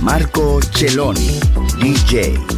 Marco Celloni, DJ.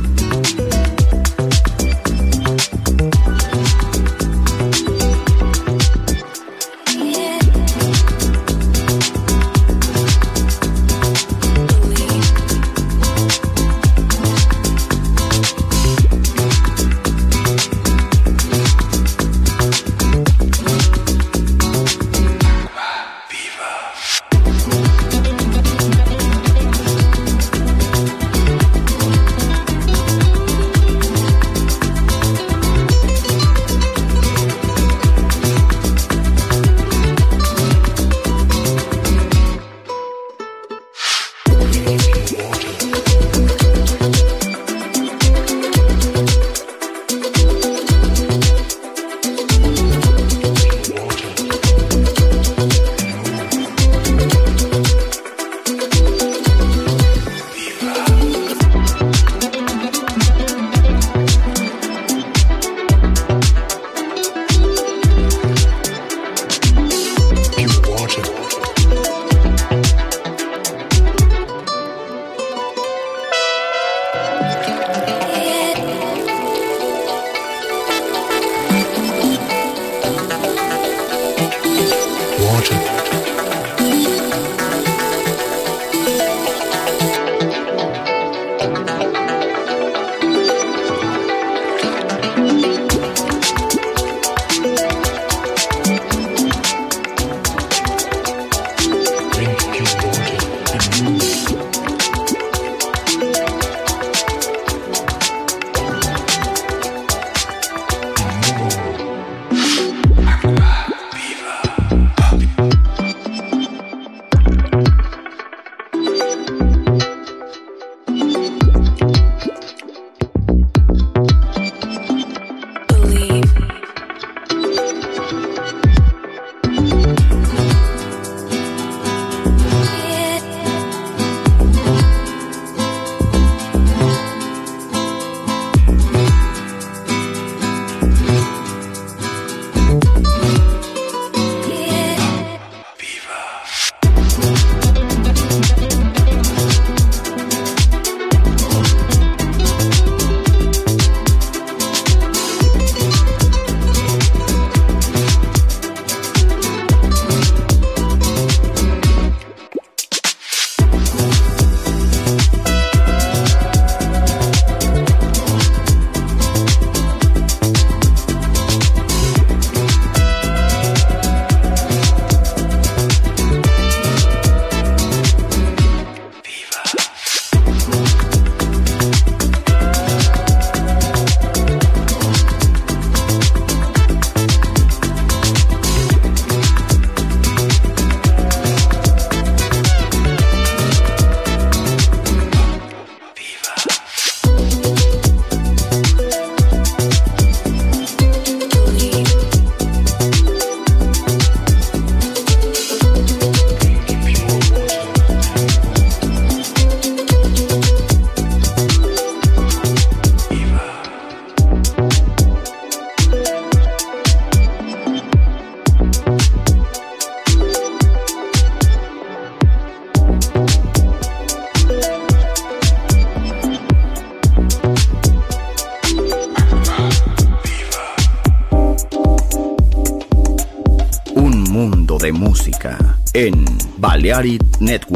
Balearic Network.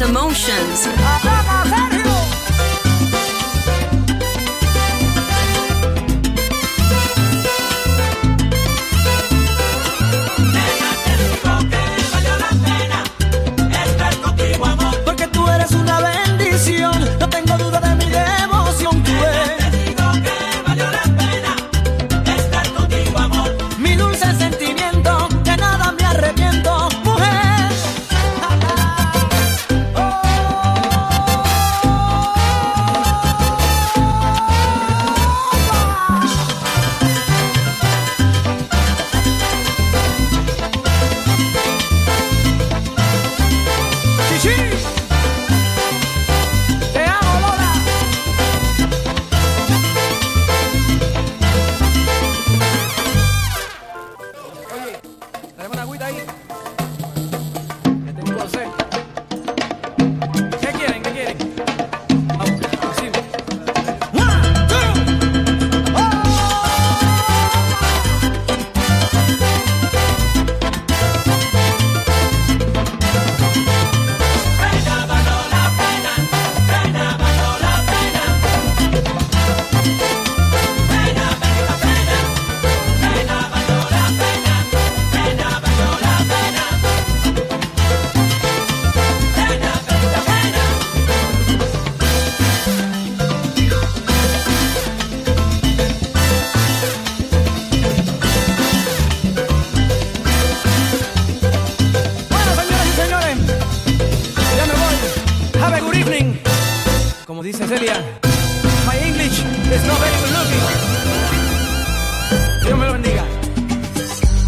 emotions.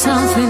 Something